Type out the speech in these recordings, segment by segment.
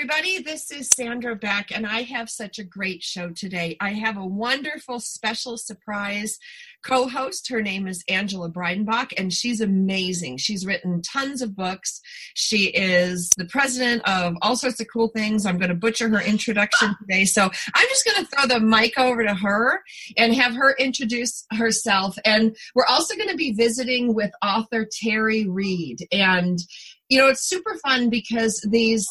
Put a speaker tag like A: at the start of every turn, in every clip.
A: Everybody, this is Sandra Beck, and I have such a great show today. I have a wonderful special surprise co host. Her name is Angela Breidenbach, and she's amazing. She's written tons of books. She is the president of all sorts of cool things. I'm going to butcher her introduction today. So I'm just going to throw the mic over to her and have her introduce herself. And we're also going to be visiting with author Terri Reed. And you know it's super fun because these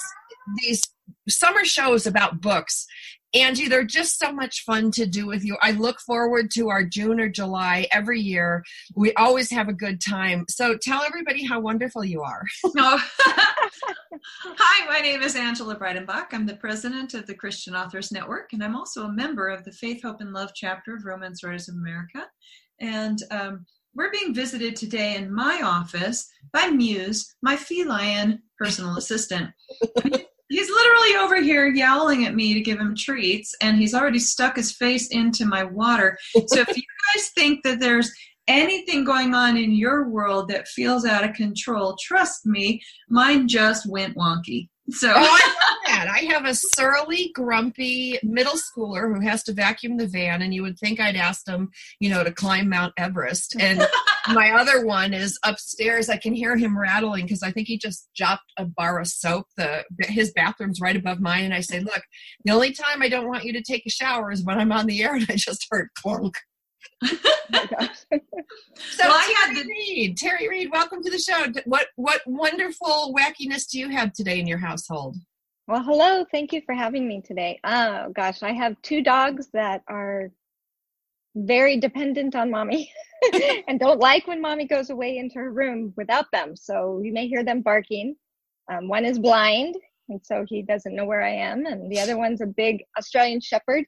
A: these summer shows about books Angie, they're just so much fun to do with you. I look forward to our June or July every year. We always have a good time. So tell everybody how wonderful you are.
B: oh. Hi, my name is Angela Breidenbach. I'm the president of the Christian Authors Network, and I'm also a member of the Faith, Hope, and Love chapter of Romance Writers of America. And um, we're being visited today in my office by Muse, my feline personal assistant he's literally over here yowling at me to give him treats and he's already stuck his face into my water. So if you guys think that there's anything going on in your world that feels out of control trust me mine just went wonky so
A: oh, I love that. I have a surly, grumpy middle schooler who has to vacuum the van, and you would think I'd asked him, you know, to climb Mount Everest. And my other one is upstairs. I can hear him rattling because I think he just dropped a bar of soap. The his bathroom's right above mine, and I say, "Look, the only time I don't want you to take a shower is when I'm on the air." And I just heard clunk. oh so well, Terri the- Reed, Terri Reed, welcome to the show. What what wonderful wackiness do you have today in your household?
C: Well, hello. Thank you for having me today. Oh gosh, I have two dogs that are very dependent on mommy and don't like when mommy goes away into her room without them. So you may hear them barking. Um, one is blind, and so he doesn't know where I am, and the other one's a big Australian Shepherd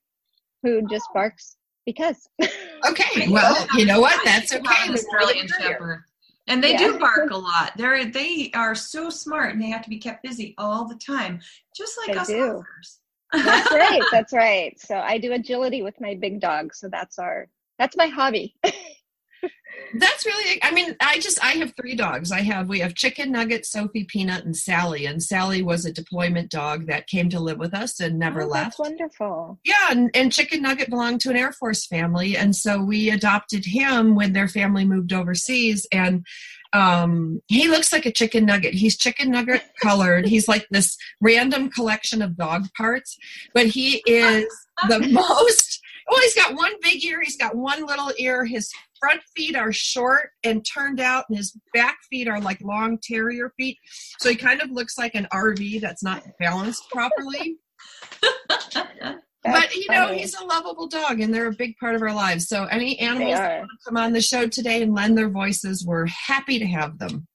C: who just barks because.
A: okay, well, you know what? That's okay.
B: Australian Shepherd. And they yeah. do bark a lot. They're they are so smart and they have to be kept busy all the time, just like they us do.
C: that's right. That's right. So I do agility with my big dog. So that's our that's my hobby.
A: That's really, I mean, I just, I have three dogs. I have, we have Chicken Nugget, Sophie, Peanut, and Sally. And Sally was a deployment dog that came to live with us and never
C: oh,
A: left.
C: That's wonderful.
A: Yeah. And, and Chicken Nugget belonged to an Air Force family. And so we adopted him when their family moved overseas. And um, he looks like a chicken nugget. He's chicken nugget colored. He's like this random collection of dog parts, but he is the most. Well, he's got one big ear. He's got one little ear. His front feet are short and turned out, and his back feet are like long terrier feet. So he kind of looks like an RV that's not balanced properly. but you know, he's a lovable dog, and they're a big part of our lives. So any animals that want to come on the show today and lend their voices, we're happy to have them.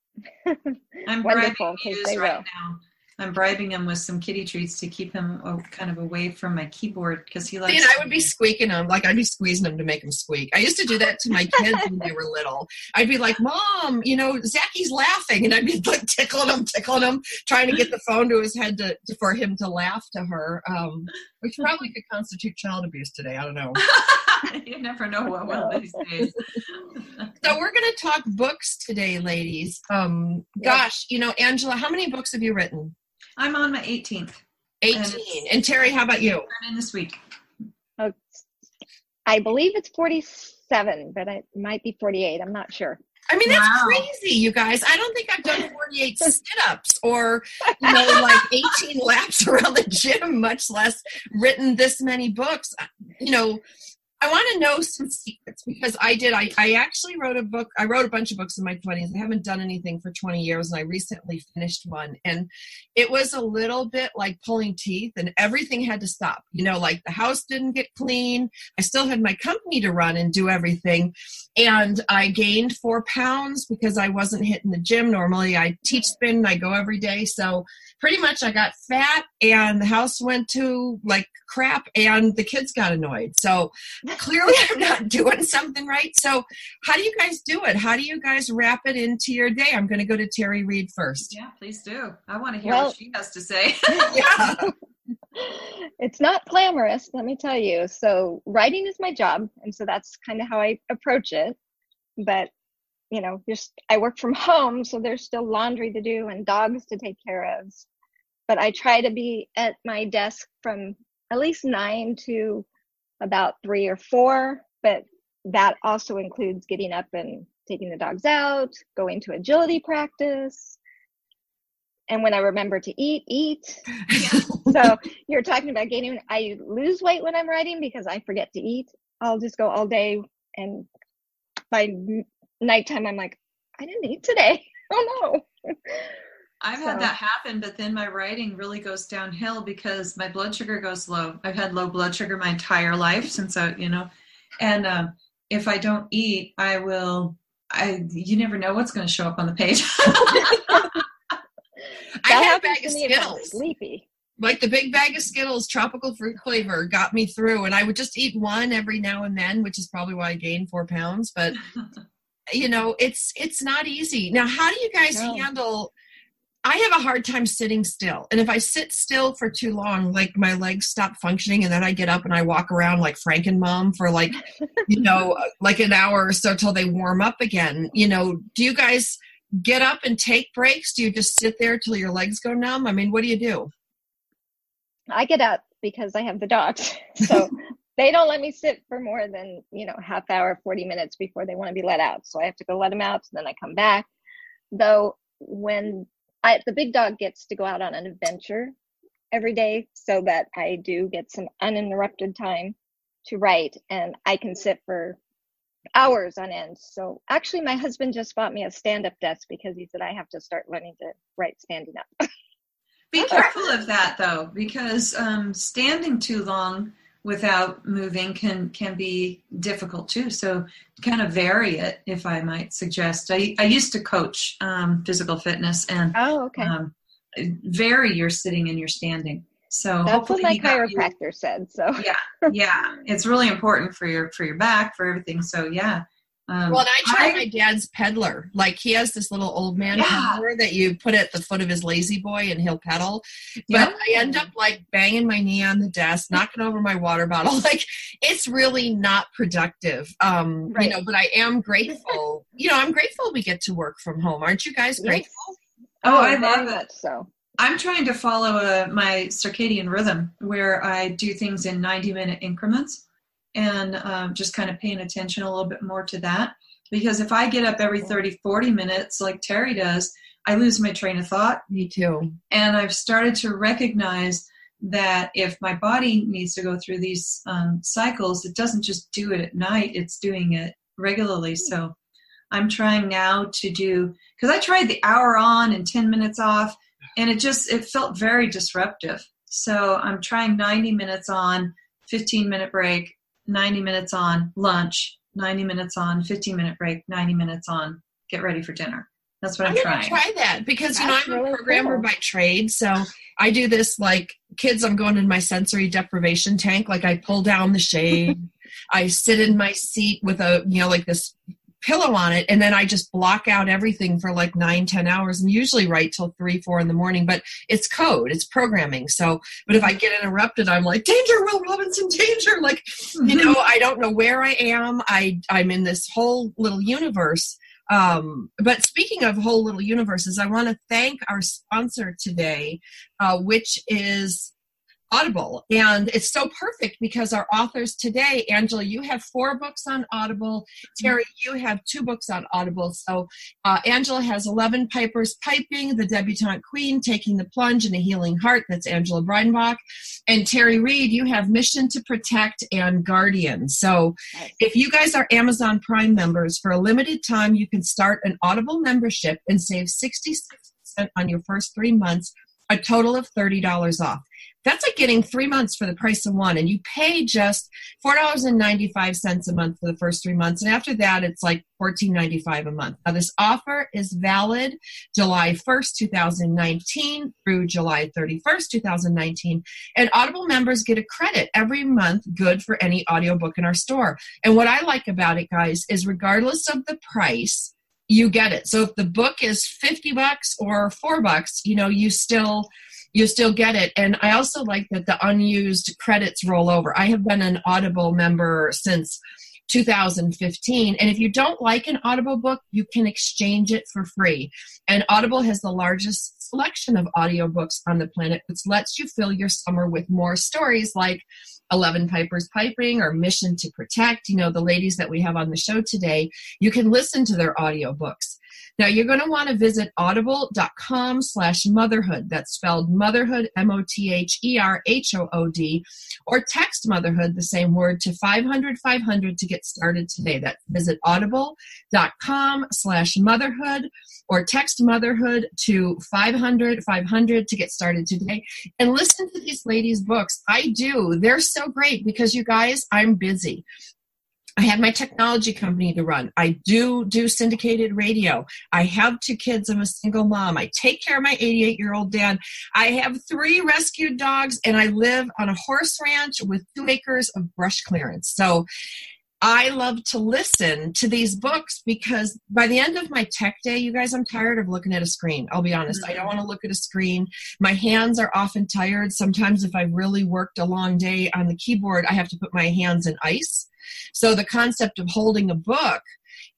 B: I'm wonderful because right will. now. I'm bribing him with some kitty treats to keep him oh, kind of away from my keyboard because he likes.
A: And I would be squeaking him, like I'd be squeezing him to make him squeak. I used to do that to my kids when they were little. I'd be like, "Mom, you know, Zacky's laughing," and I'd be like tickling him, tickling him, trying to get the phone to his head to, to for him to laugh to her, um, which probably could constitute child abuse today. I don't know.
B: you never know what will these days.
A: so we're going to talk books today, ladies. Um, gosh, you know, Angela, how many books have you written?
B: I'm on my 18th.
A: 18. And, and Terri, how about you?
B: I'm In this week.
C: Oh, I believe it's 47, but it might be 48. I'm not sure.
A: I mean, that's wow. crazy, you guys. I don't think I've done 48 sit ups or, you know, like 18 laps around the gym, much less written this many books. You know, I want to know some secrets because I did. I, I actually wrote a book. I wrote a bunch of books in my 20s. I haven't done anything for 20 years, and I recently finished one. And it was a little bit like pulling teeth, and everything had to stop. You know, like the house didn't get clean. I still had my company to run and do everything. And I gained four pounds because I wasn't hitting the gym. Normally, I teach spin, I go every day. So pretty much I got fat and the house went to like crap and the kids got annoyed. So clearly I'm not doing something right. So how do you guys do it? How do you guys wrap it into your day? I'm going to go to Terri Reed first.
B: Yeah, please do. I want to hear well, what she has to say.
C: yeah. It's not glamorous, let me tell you. So writing is my job, and so that's kind of how I approach it. But you know, just I work from home, so there's still laundry to do and dogs to take care of. But I try to be at my desk from at least nine to about three or four. But that also includes getting up and taking the dogs out, going to agility practice. And when I remember to eat, eat. so you're talking about gaining. I lose weight when I'm writing because I forget to eat. I'll just go all day and by nighttime i'm like i didn't eat today oh
B: no I've so. had that happen, but then my writing really goes downhill because my blood sugar goes low. I've had low blood sugar my entire life since I, you know, and um, if I don't eat, I will. I you never know what's going to show up on the page.
A: I had a bag of Skittles.
C: Sleepy.
A: Like the big bag of Skittles, tropical fruit flavor, got me through, and I would just eat one every now and then, which is probably why I gained four pounds. But you know it's it's not easy. Now how do you guys no. handle i have a hard time sitting still and if i sit still for too long like my legs stop functioning and then i get up and i walk around like frankenmom for like you know like an hour or so till they warm up again. You know do you guys get up and take breaks? Do you just sit there till your legs go numb? I mean what do you do?
C: I get up because i have the dogs. So they don't let me sit for more than you know half hour 40 minutes before they want to be let out. So i have to go let them out so then i come back. Though when I, the big dog gets to go out on an adventure every day so that i do get some uninterrupted time to write and i can sit for hours on end. So actually my husband just bought me a stand-up desk because he said i have to start learning to write standing up.
B: Be careful of that though because um, standing too long without moving can can be difficult too. So kind of vary it, if I might suggest. I, I used to coach um, physical fitness and
C: oh, okay. Um,
B: vary your sitting and your standing. So
C: that's what my chiropractor you, said. So
B: yeah, yeah, it's really important for your for your back for everything. So yeah,
A: um, well, and I tried I, my dad's peddler. Like he has this little old man yeah. peddler that you put at the foot of his lazy boy and he'll pedal. But yeah. I end up like banging my knee on the desk, knocking over my water bottle. Like it's really not productive. Um, right. you know, but I am grateful. you know, I'm grateful we get to work from home. Aren't you guys grateful? Yes.
B: Oh, I love it. So I'm trying to follow uh, my circadian rhythm where I do things in 90 minute increments and um, just kind of paying attention a little bit more to that. Because if I get up every 30, 40 minutes like Terri does, I lose my train of thought.
A: Me too.
B: And I've started to recognize that if my body needs to go through these um, cycles, it doesn't just do it at night, it's doing it regularly. So I'm trying now to do, because I tried the hour on and 10 minutes off, and it just, it felt very disruptive. So I'm trying 90 minutes on, 15 minute break, 90 minutes on lunch, 90 minutes on, 15 minute break, 90 minutes on, get ready for dinner. That's what I'm, I'm trying.
A: Try that because That's you know I'm really a programmer cool. by trade, so I do this like kids. I'm going in my sensory deprivation tank. Like I pull down the shade, I sit in my seat with a you know like this pillow on it and then i just block out everything for like nine ten hours and usually write till three four in the morning but it's code it's programming. So but if i get interrupted i'm like danger will robinson danger like mm-hmm. you know i don't know where i am. I i'm in this whole little universe. Um, but speaking of whole little universes i want to thank our sponsor today uh, which is Audible. And it's so perfect because our authors today, Angela, you have four books on Audible. Terri, you have two books on Audible. So uh, Angela has 11 Pipers Piping, The Debutante Queen, Taking the Plunge, and A Healing Heart. That's Angela Breidenbach. And Terri Reed, you have Mission to Protect and Guardian. So if you guys are Amazon Prime members, for a limited time, you can start an Audible membership and save 66% on your first three months, a total of $30 off that's like getting three months for the price of one and you pay just $4.95 a month for the first three months and after that it's like $14.95 a month. Now this offer is valid july 1st 2019 through july 31st 2019 and audible members get a credit every month good for any audiobook in our store. And what i like about it guys is regardless of the price you get it. So if the book is 50 bucks or 4 bucks you know you still you still get it. And I also like that the unused credits roll over. I have been an Audible member since 2015. And if you don't like an Audible book, you can exchange it for free. And Audible has the largest selection of audiobooks on the planet, which lets you fill your summer with more stories like 11 Pipers Piping or Mission to Protect. You know, the ladies that we have on the show today, you can listen to their audiobooks. Now you're going to want to visit audible.com slash motherhood. That's spelled motherhood, M-O-T-H-E-R-H-O-O-D, or text motherhood, the same word, to 500 500 to get started today. That visit audible.com slash motherhood or text motherhood to 500 500 to get started today and listen to these ladies' books. I do. They're so great because you guys, I'm busy. I have my technology company to run. I do do syndicated radio. I have two kids. I'm a single mom. I take care of my 88 year old dad. I have three rescued dogs and I live on a horse ranch with two acres of brush clearance. So I love to listen to these books because by the end of my tech day, you guys, I'm tired of looking at a screen. I'll be honest. I don't mm-hmm. want to look at a screen. My hands are often tired. Sometimes, if I've really worked a long day on the keyboard, I have to put my hands in ice so the concept of holding a book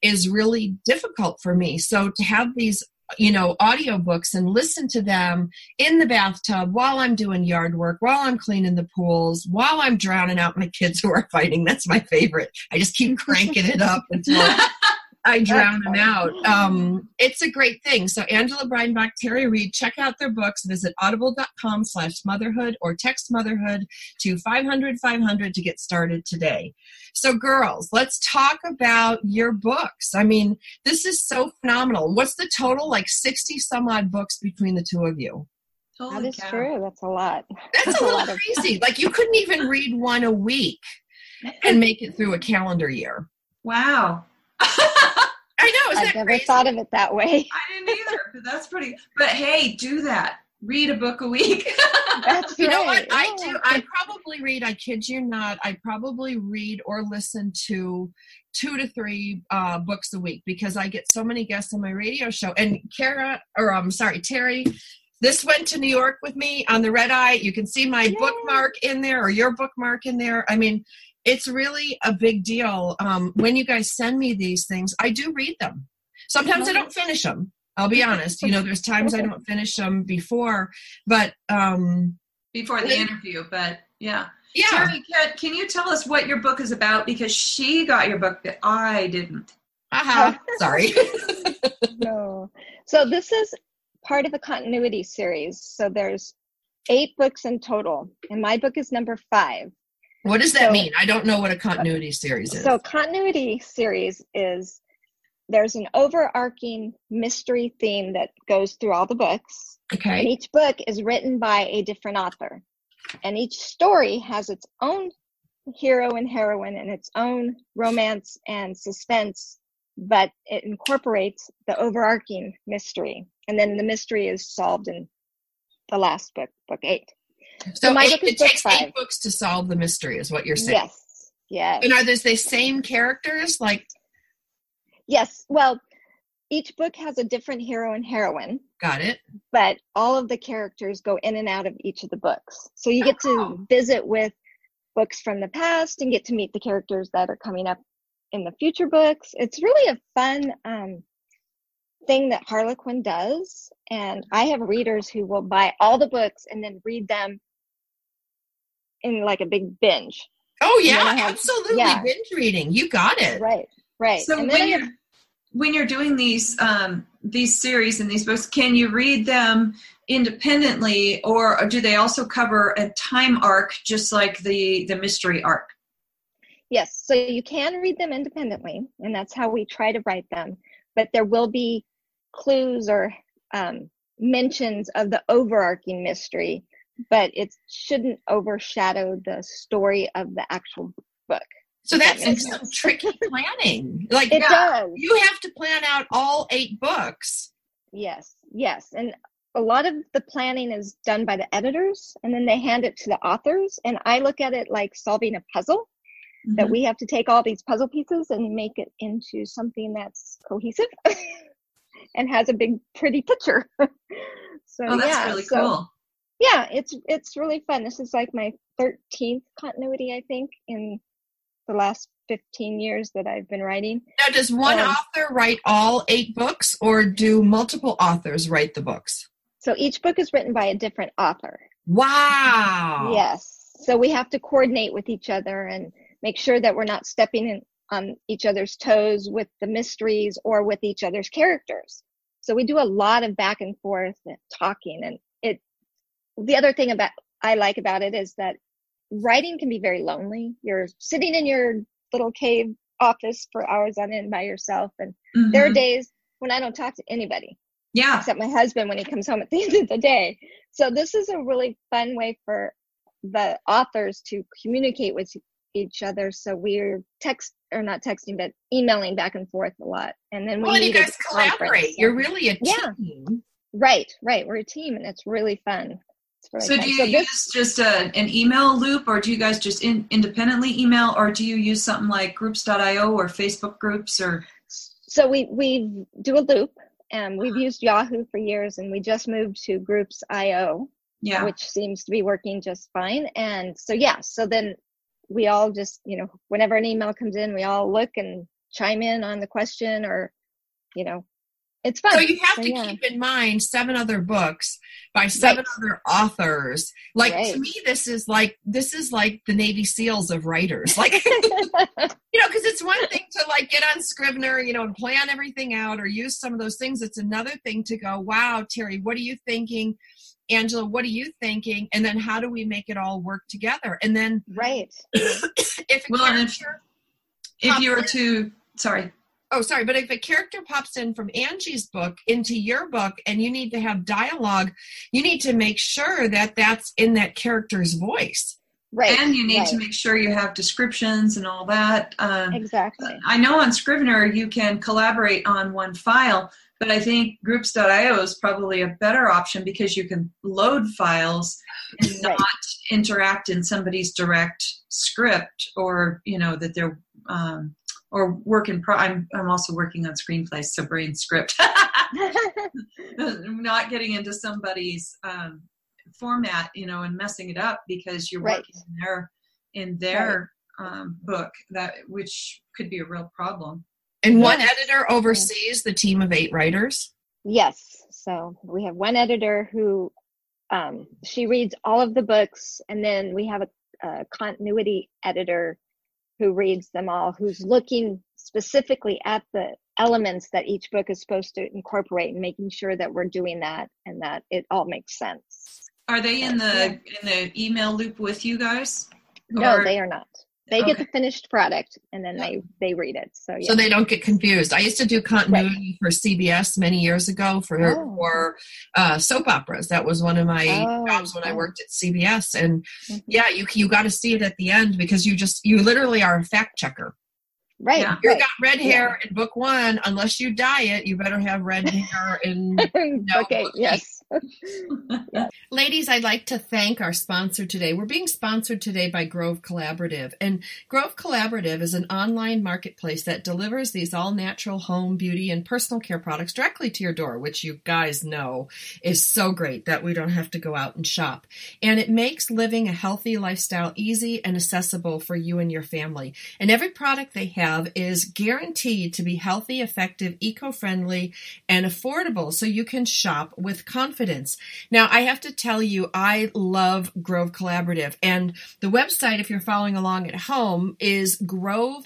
A: is really difficult for me. So to have these you know audiobooks and listen to them in the bathtub while i'm doing yard work while i'm cleaning the pools while i'm drowning out my kids who are fighting that's my favorite i just keep cranking it up until I drown them out. Um, it's a great thing. So Angela Breidenbach, Terri Reed, check out their books. Visit audible.com slash motherhood or text motherhood to 500 500 to get started today. So girls, let's talk about your books. I mean, this is so phenomenal. What's the total? Like 60 some odd books between the two of you.
C: Holy that is cow. true. That's a lot.
A: That's, That's a, little crazy. Of- like you couldn't even read one a week and make it through a calendar year.
B: Wow.
A: I know.
C: I've never
A: crazy?
C: thought of it that way.
B: I didn't either. But that's pretty. But hey, do that. Read a book a week.
C: that's
A: you
C: right.
A: know what? I do. I probably read. I kid you not. I probably read or listen to two to three uh, books a week because I get so many guests on my radio show. And Kara, or I'm sorry, Terri, this went to New York with me on the red eye. You can see my Yay. bookmark in there or your bookmark in there. I mean, it's really a big deal. Um, when you guys send me these things, I do read them. Sometimes I don't finish them. I'll be honest. You know, there's times I don't finish them before, but um,
B: before the interview. But yeah,
A: yeah.
B: Terri, can, can you tell us what your book is about? Because she got your book that I didn't.
A: Uh-huh. Sorry.
C: no. So this is part of a continuity series. So there's eight books in total, and my book is number five.
A: What does that so, mean? I don't know what a continuity series is.
C: So, continuity series is there's an overarching mystery theme that goes through all the books.
A: Okay.
C: And each book is written by a different author. And each story has its own hero and heroine and its own romance and suspense, but it incorporates the overarching mystery. And then the mystery is solved in the last book, book eight.
A: So, so eight, it takes five. eight books to solve the mystery, is what you're saying.
C: Yes. Yes.
A: And are those the same characters? Like
C: Yes. Well, each book has a different hero and heroine.
A: Got it.
C: But all of the characters go in and out of each of the books. So you get oh. to visit with books from the past and get to meet the characters that are coming up in the future books. It's really a fun um, thing that Harlequin does. And I have readers who will buy all the books and then read them in like a big binge.
A: Oh yeah,
C: have,
A: absolutely. Yeah. Binge reading. You got it.
C: Right. Right.
B: So and when you're have, when you're doing these um, these series and these books, can you read them independently, or do they also cover a time arc, just like the the mystery arc?
C: Yes. So you can read them independently, and that's how we try to write them. But there will be clues or um, mentions of the overarching mystery, but it shouldn't overshadow the story of the actual book.
A: So that's that some tricky planning. Like
C: it yeah, does.
A: you have to plan out all eight books.
C: Yes, yes. And a lot of the planning is done by the editors and then they hand it to the authors. And I look at it like solving a puzzle mm-hmm. that we have to take all these puzzle pieces and make it into something that's cohesive and has a big pretty picture.
B: so oh, that's
C: yeah,
B: really
C: so,
B: cool.
C: Yeah, it's it's really fun. This is like my 13th continuity, I think, in the last 15 years that I've been writing.
A: Now, does one um, author write all eight books, or do multiple authors write the books?
C: So each book is written by a different author.
A: Wow.
C: Yes. So we have to coordinate with each other and make sure that we're not stepping in, on each other's toes with the mysteries or with each other's characters. So we do a lot of back and forth and talking. And the other thing about I like about it is that writing can be very lonely. You're sitting in your little cave office for hours on end by yourself. And mm-hmm. there are days when I don't talk to anybody.
B: Yeah.
C: Except my husband when he comes home at the end of the day. So this is a really fun way for the authors to communicate with each other. So we're text or not texting, but emailing back and forth a lot. And then we
A: well, you guys collaborate. You're really a team.
C: Yeah. Right, right. We're a team and it's really fun.
B: Really so do you so use this, just a, an email loop or do you guys just in, independently email or do you use something like groups.io or Facebook groups or?
C: So we, we do a loop and we've uh-huh. used Yahoo for years and we just moved to groups.io. Yeah. Which seems to be working just fine. And so, yeah, so then we all just, you know, whenever an email comes in, we all look and chime in on the question or, you know, it's fun.
A: So you have so, to yeah. keep in mind seven other books by seven right. other authors. Like right. to me, this is like this is like the Navy SEALs of writers. Like you know, because it's one thing to like get on Scrivener, you know, and plan everything out or use some of those things. It's another thing to go, wow, Terri, what are you thinking? Angela, what are you thinking? And then how do we make it all work together? And then,
C: right.
A: if well, if,
B: if you were to, sorry.
A: Oh, sorry, but if a character pops in from Angie's book into your book and you need to have dialogue, you need to make sure that that's in that character's voice.
B: Right. And you need right. to make sure you have descriptions and all that.
C: Um, exactly.
B: I know on Scrivener you can collaborate on one file, but I think groups.io is probably a better option because you can load files and right. not interact in somebody's direct script or, you know, that they're, um, or work in pro. I'm, I'm also working on screenplays, so brain script. not getting into somebody's um, format, you know, and messing it up because you're right. working in their, in their right. um, book that, which could be a real problem.
A: And one editor oversees the team of eight writers?
C: Yes. So we have one editor who um, she reads all of the books, and then we have a, a continuity editor who reads them all, who's looking specifically at the elements that each book is supposed to incorporate and making sure that we're doing that and that it all makes sense.
B: Are they in the in the email loop with you guys?
C: No, they are not they okay. get the finished product and then they they read it so
A: yeah. so they don't get confused i used to do continuity right. for cbs many years ago for oh. for uh, soap operas that was one of my oh, jobs when i worked at cbs and mm-hmm. yeah you you got to see it at the end because you just you literally are a fact checker
C: Right. Yeah.
A: You
C: right.
A: got red hair yeah. in book one. Unless you dye it, you better have red hair in.
C: no, okay. Yes.
A: Ladies, I'd like to thank our sponsor today. We're being sponsored today by Grove Collaborative. And Grove Collaborative is an online marketplace that delivers these all natural home, beauty, and personal care products directly to your door, which you guys know is so great that we don't have to go out and shop. And it makes living a healthy lifestyle easy and accessible for you and your family. And every product they have is guaranteed to be healthy, effective, eco friendly, and affordable so you can shop with confidence confidence. Now, I have to tell you, I love Grove Collaborative. And the website, if you're following along at home, is grove.co.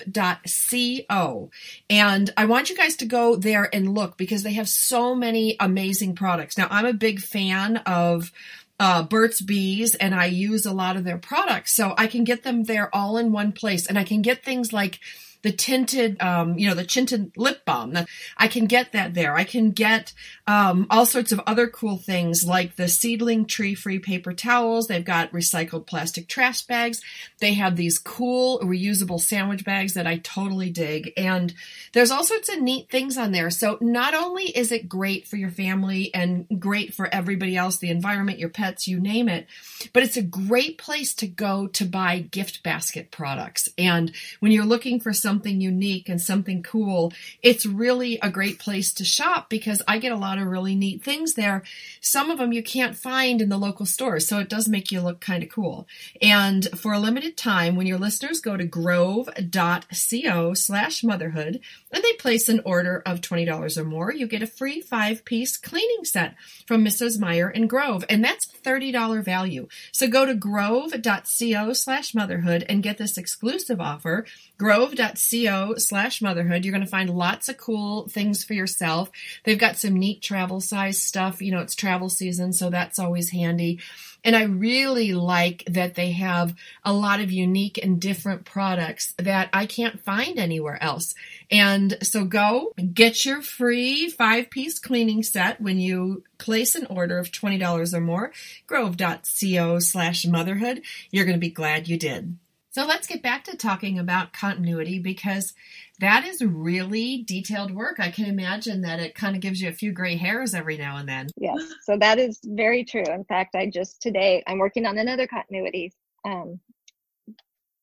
A: And I want you guys to go there and look because they have so many amazing products. Now, I'm a big fan of uh, Burt's Bees and I use a lot of their products. So I can get them there all in one place and I can get things like the tinted, um, you know, the tinted lip balm. I can get that there. I can get um, all sorts of other cool things like the seedling tree free paper towels. They've got recycled plastic trash bags. They have these cool reusable sandwich bags that I totally dig. And there's all sorts of neat things on there. So not only is it great for your family and great for everybody else, the environment, your pets, you name it, but it's a great place to go to buy gift basket products. And when you're looking for some something unique and something cool, it's really a great place to shop because I get a lot of really neat things there. Some of them you can't find in the local stores, so it does make you look kind of cool. And for a limited time, when your listeners go to grove.co slash motherhood and they place an order of $20 or more, you get a free five piece cleaning set from Mrs. Meyer and Grove. And that's $30 value. So go to grove.co slash motherhood and get this exclusive offer. Grove.co co slash motherhood. You're going to find lots of cool things for yourself. They've got some neat travel size stuff. You know, it's travel season, so that's always handy. And I really like that they have a lot of unique and different products that I can't find anywhere else. And so go get your free five piece cleaning set when you place an order of $20 or more. Grove.co slash motherhood. You're going to be glad you did. So let's get back to talking about continuity because that is really detailed work. I can imagine that it kind of gives you a few gray hairs every now and then.
C: Yes, so that is very true. In fact, I just today I'm working on another continuity, um,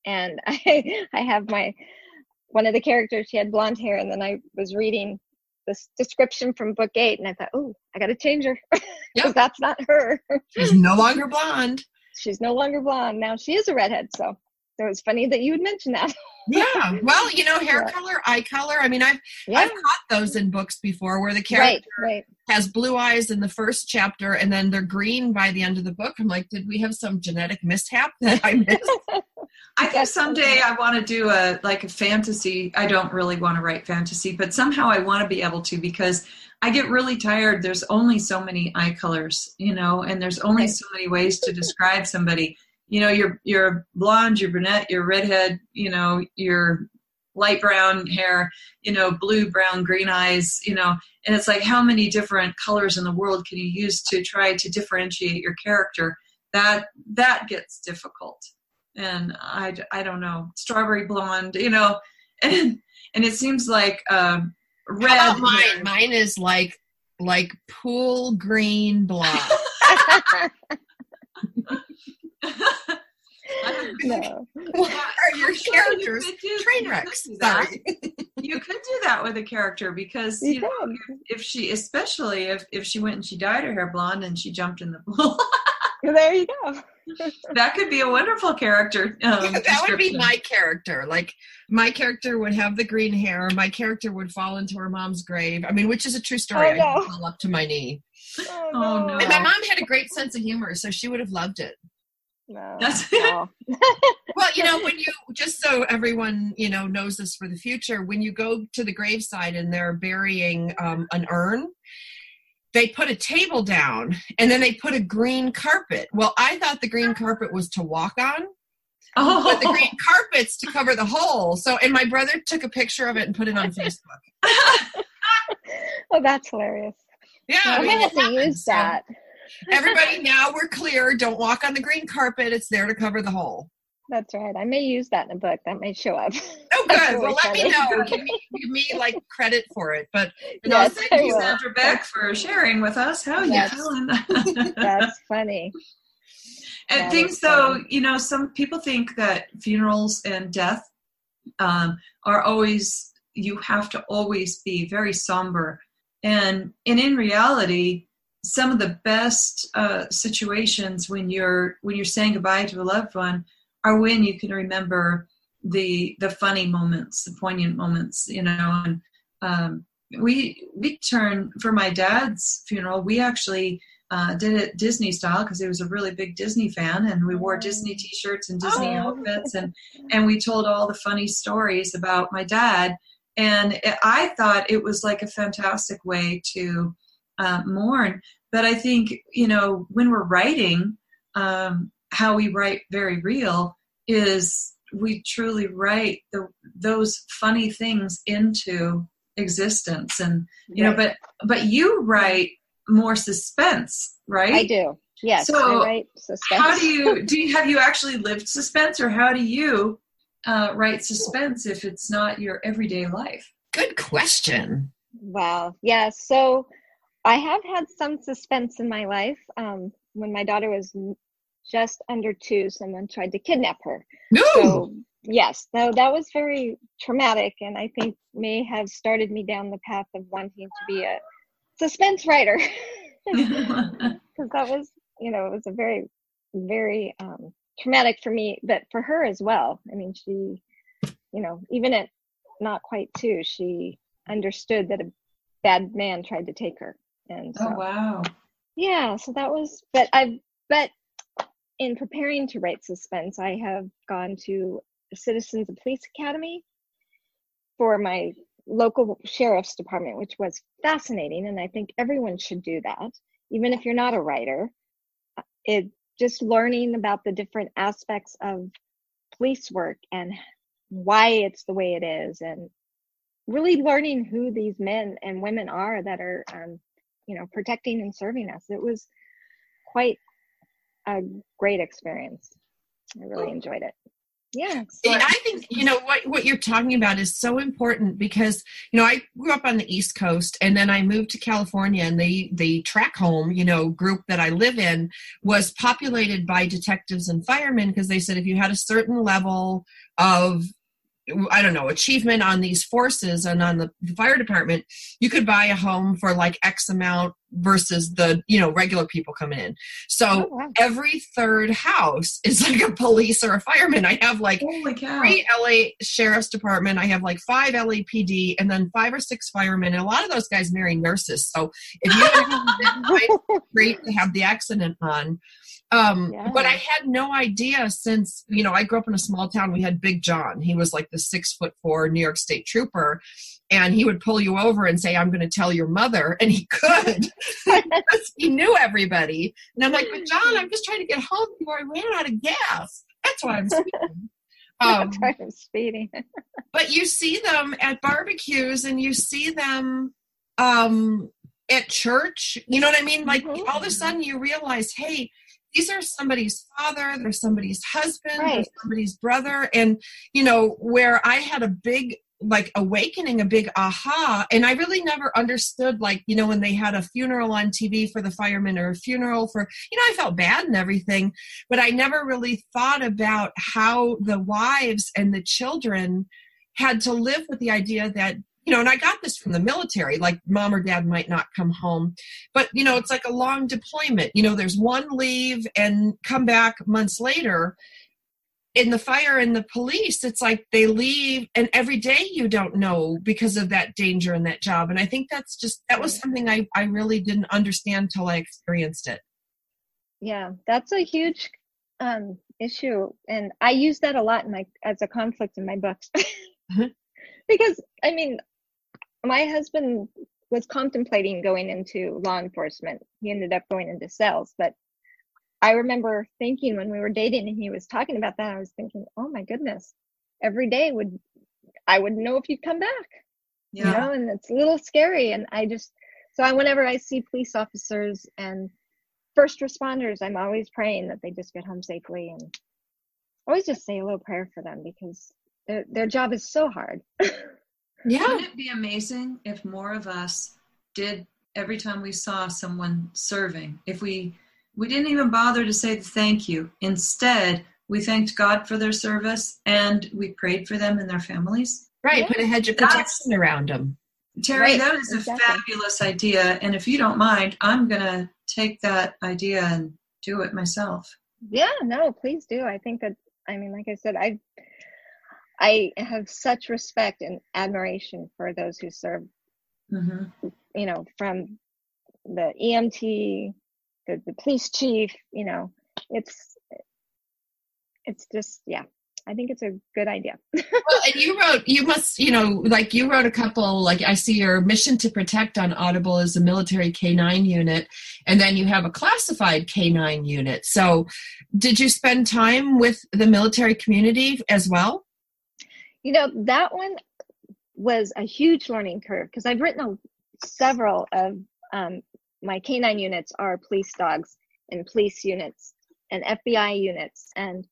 C: and I I have my one of the characters. She had blonde hair, and then I was reading this description from book eight, and I thought, oh, I got to change her because yep. that's not her.
A: She's no longer blonde.
C: She's no longer blonde now. She is a redhead, so so it's funny that you would mention that.
A: yeah. Well, you know, hair yeah. color, eye color. I mean, I've yeah. I've caught those in books before where the character right, right. has blue eyes in the first chapter and then they're green by the end of the book. I'm like, did we have some genetic mishap that I missed?
B: I think someday I want to do a like a fantasy. I don't really want to write fantasy, but somehow I want to be able to because I get really tired. There's only so many eye colors, you know, and there's only so many ways to describe somebody you know you're you're blonde you're brunette you're redhead you know you're light brown hair you know blue brown green eyes you know and it's like how many different colors in the world can you use to try to differentiate your character? That that gets difficult. And i i don't know strawberry blonde you know and and it seems like uh, red
A: mine? mine is like like pool green blonde
C: no.
A: Are your characters? You do, Train wrecks. Sorry.
B: you could do that with a character because you, you know if, if, she, especially if if she went and she dyed her hair blonde and she jumped in the pool.
C: there you go.
B: that could be a wonderful character. Um,
A: yeah, that would be my character. Like my character would have the green hair. My character would fall into her mom's grave. I mean, which is a true story. Oh, no. I fall up to my knee.
C: Oh, oh no.
A: And my mom had a great sense of humor, so she would have loved it.
C: No. no.
A: well, you know, when you just so everyone you know knows this for the future, when you go to the graveside and they're burying um, an urn, they put a table down and then they put a green carpet. Well, I thought the green carpet was to walk on. Oh. But the green carpet's to cover the hole. So, and my brother took a picture of it and put it on Facebook.
C: oh, that's hilarious.
A: Yeah, I,
C: mean, have to use that. So,
A: Everybody, now we're clear. Don't walk on the green carpet. It's there to cover the hole.
C: That's right. I may use that in a book. That may show up.
A: Oh, good. Well, let me know. Give me, give me like credit for it. But
B: you know, yes, thank you, Sandra Beck, for sharing with us. How are you feeling?
C: That's funny.
B: And that things, though, you know, some people think that funerals and death um, are always. You have to always be very somber, and and in reality, some of the best uh, situations when you're when you're saying goodbye to a loved one are when you can remember the the funny moments, the poignant moments, you know. And um, we we turn for my dad's funeral. We actually uh, did it Disney style because he was a really big Disney fan, and we wore Disney T-shirts and Disney
C: Oh.
B: outfits, and and we told all the funny stories about my dad. And I thought it was like a fantastic way to uh, mourn. But I think you know when we're writing, um, how we write very real is we truly write the, those funny things into existence and you know but but you write more suspense right
C: I do. Yes.
B: So,
C: I write suspense.
B: how do you do you have you actually lived suspense or how do you uh, write suspense if it's not your everyday life
A: Good question.
C: Wow. Yeah. So I have had some suspense in my life. Um, when my daughter was just under two, someone tried to kidnap her.
A: No.
C: So yes, no, that was very traumatic, and I think may have started me down the path of wanting to be a suspense writer because that was, you know, it was a very, very um, traumatic for me, but for her as well. I mean, she, you know, even at not quite two, she understood that a bad man tried to take her, and so
B: oh wow.
C: Yeah so that was but i've but in preparing to write suspense i have gone to citizens of police academy for my local sheriff's department which was fascinating and i think everyone should do that. Even if you're not a writer Uh, it just learning about the different aspects of police work and why it's the way it is and really learning who these men and women are that are um, you know protecting and serving us. It was quite a great experience. I really enjoyed it. Yeah so
A: I think you know what what you're talking about is so important because you know I grew up on the East Coast and then I moved to California and the the track home you know group that I live in was populated by detectives and firemen because they said if you had a certain level of I don't know achievement on these forces and on the fire department you could buy a home for like X amount versus the you know regular people coming in so
C: oh, wow.
A: every third house is like a police or a fireman I have like three LA Sheriff's Department. I have like five LAPD and then five or six firemen. And a lot of those guys marry nurses. So if you it's great to have the accident on. Um,
C: Yeah.
A: But I had no idea since, you know, I grew up in a small town. We had Big John. He was like the six foot four New York State trooper. And he would pull you over and say, I'm going to tell your mother. And he could he knew everybody. And I'm like, but John, I'm just trying to get home before I ran out of gas. That's why I'm speaking. Um,
C: That's why I'm speeding
A: but you see them at barbecues and you see them um at church you know what i mean like
C: Mhm.
A: all of a sudden you realize hey these are somebody's father they're somebody's husband they're
C: Right.
A: somebody's brother and you know where i had a big like awakening a big aha and i really never understood like you know when they had a funeral on tv for the firemen or a funeral for you know i felt bad and everything but i never really thought about how the wives and the children had to live with the idea that you know and i got this from the military like mom or dad might not come home but you know it's like a long deployment you know there's one leave and come back months later in the fire and the police it's like they leave and every day you don't know because of that danger in that job. And i think that's just that was something i, I really didn't understand till i experienced it.
C: Yeah that's a huge um issue and i use that a lot in my as a conflict in my books.
A: Mhm.
C: because i mean my husband was contemplating going into law enforcement. He ended up going into sales but i remember thinking when we were dating and he was talking about that i was thinking oh my goodness every day would i wouldn't know if you'd come back. You
B: yeah.
C: know and it's a little scary and i just so I, whenever i see police officers and first responders i'm always praying that they just get home safely and always just say a little prayer for them because their, their job is so hard.
A: Yeah.
B: Wouldn't it be amazing if more of us did every time we saw someone serving? If we we didn't even bother to say thank you. Instead, we thanked God for their service and we prayed for them and their families.
A: right
C: Yeah.
A: put a hedge of
B: That's-
A: protection around them
B: Terri,
C: Right,
B: that is a fabulous idea. And if you don't mind, I'm going to take that idea and do it myself.
C: yeah no please do i think that i mean like i said i i have such respect and admiration for those who serve
B: hmm
C: you know from the emt the, the police chief you know it's it's just yeah I think it's a good idea.
A: well, and you wrote, you must, you know, like you wrote a couple, like I see your mission to protect on Audible is a military K9 unit, and then you have a classified K9 unit. So, did you spend time with the military community as well?
C: You know, that one was a huge learning curve because I've written a, several of um, my K9 units are police dogs and police units and FBI units and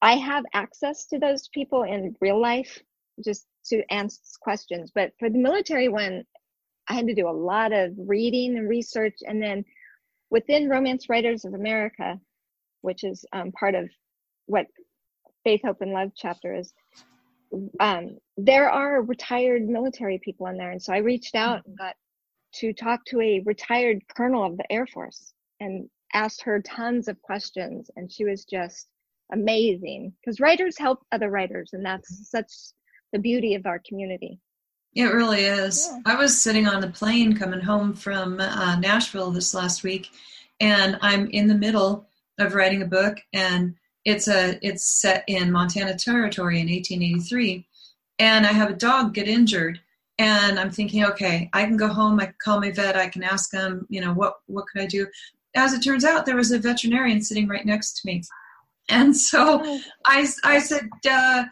C: I have access to those people in real life just to answer questions. But for the military one, I had to do a lot of reading and research. And then within Romance Writers of America, which is um, part of what Faith, Hope, and Love chapter is, um, there are retired military people in there. And so I reached out and got to talk to a retired colonel of the Air Force and asked her tons of questions. And she was just amazing because writers help other writers and that's such the beauty of our community
B: it really is yeah. i was sitting on the plane coming home from uh, nashville this last week and i'm in the middle of writing a book and it's a it's set in montana territory in 1883 and i have a dog get injured and i'm thinking okay i can go home i can call my vet i can ask him you know what what could i do as it turns out there was a veterinarian sitting right next to me and so oh. I, I said, uh,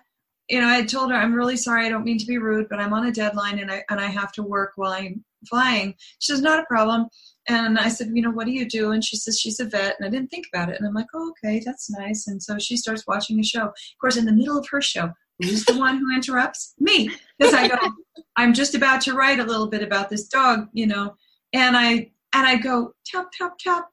B: you know, I told her, I'm really sorry. I don't mean to be rude, but I'm on a deadline and I, and I have to work while I'm flying. She says, not a problem. And I said, you know, what do you do? And she says, she's a vet. And I didn't think about it. And I'm like, oh, okay, that's nice. And so she starts watching the show. Of course, in the middle of her show, who's the one who interrupts? Me. Because I go, I'm just about to write a little bit about this dog, you know. And I and I go, tap, tap, tap.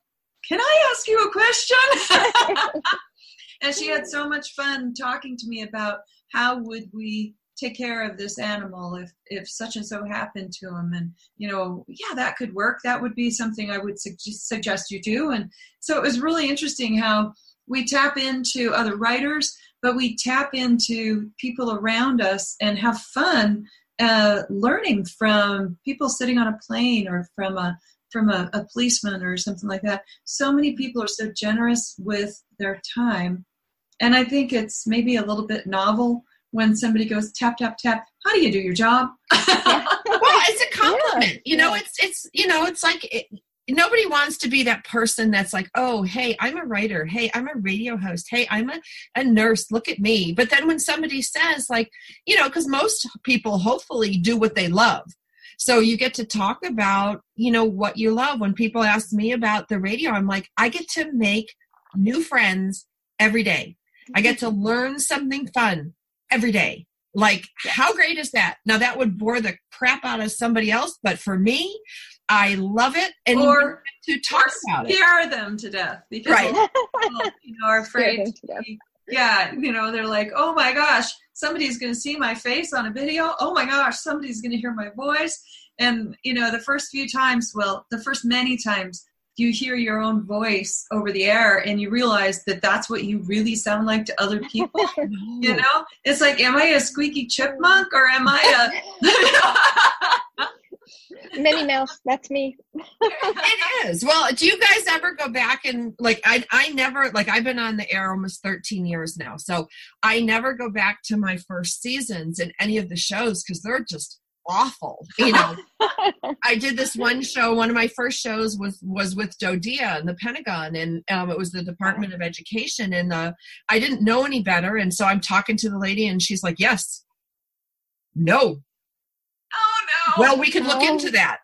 B: Can I ask you a question? and she had so much fun talking to me about how would we take care of this animal if if such and so happened to him and you know yeah that could work that would be something i would su- suggest you do and so it was really interesting how we tap into other writers but we tap into people around us and have fun uh, learning from people sitting on a plane or from a from a, a policeman or something like that so many people are so generous with their time and I think it's maybe a little bit novel when somebody goes tap tap tap. How do you do your job?
A: well, it's a compliment. Yeah. You know, it's it's you know, it's like it, nobody wants to be that person that's like, oh, hey, I'm a writer. Hey, I'm a radio host. Hey, I'm a, a nurse. Look at me. But then when somebody says, like, you know, because most people hopefully do what they love. So you get to talk about, you know, what you love. When people ask me about the radio, I'm like, I get to make new friends every day. I get to learn something fun every day. Like, how great is that? Now, that would bore the crap out of somebody else, but for me, I love it. And
B: or
A: to talk about
B: it. Scare them to death because right. people, you know, are afraid. yeah, you know, they're like, oh my gosh, somebody's going to see my face on a video. Oh my gosh, somebody's going to hear my voice. And, you know, the first few times, well, the first many times, you hear your own voice over the air and you realize that that's what you really sound like to other people you know it's like am i a squeaky chipmunk or am i
C: a Minnie Mouse, that's me.
A: it is. Well, do you guys ever go back and like I I never like I've been on the air almost 13 years now. So I never go back to my first seasons in any of the shows because they're just awful. You know, I did this one show. One of my first shows was was with DoDEA and the Pentagon, and um, it was the Department of Education. And uh, I didn't know any better, and so I'm talking to the lady, and she's like, "Yes, no."
B: Oh no.
A: Well, we can look into that.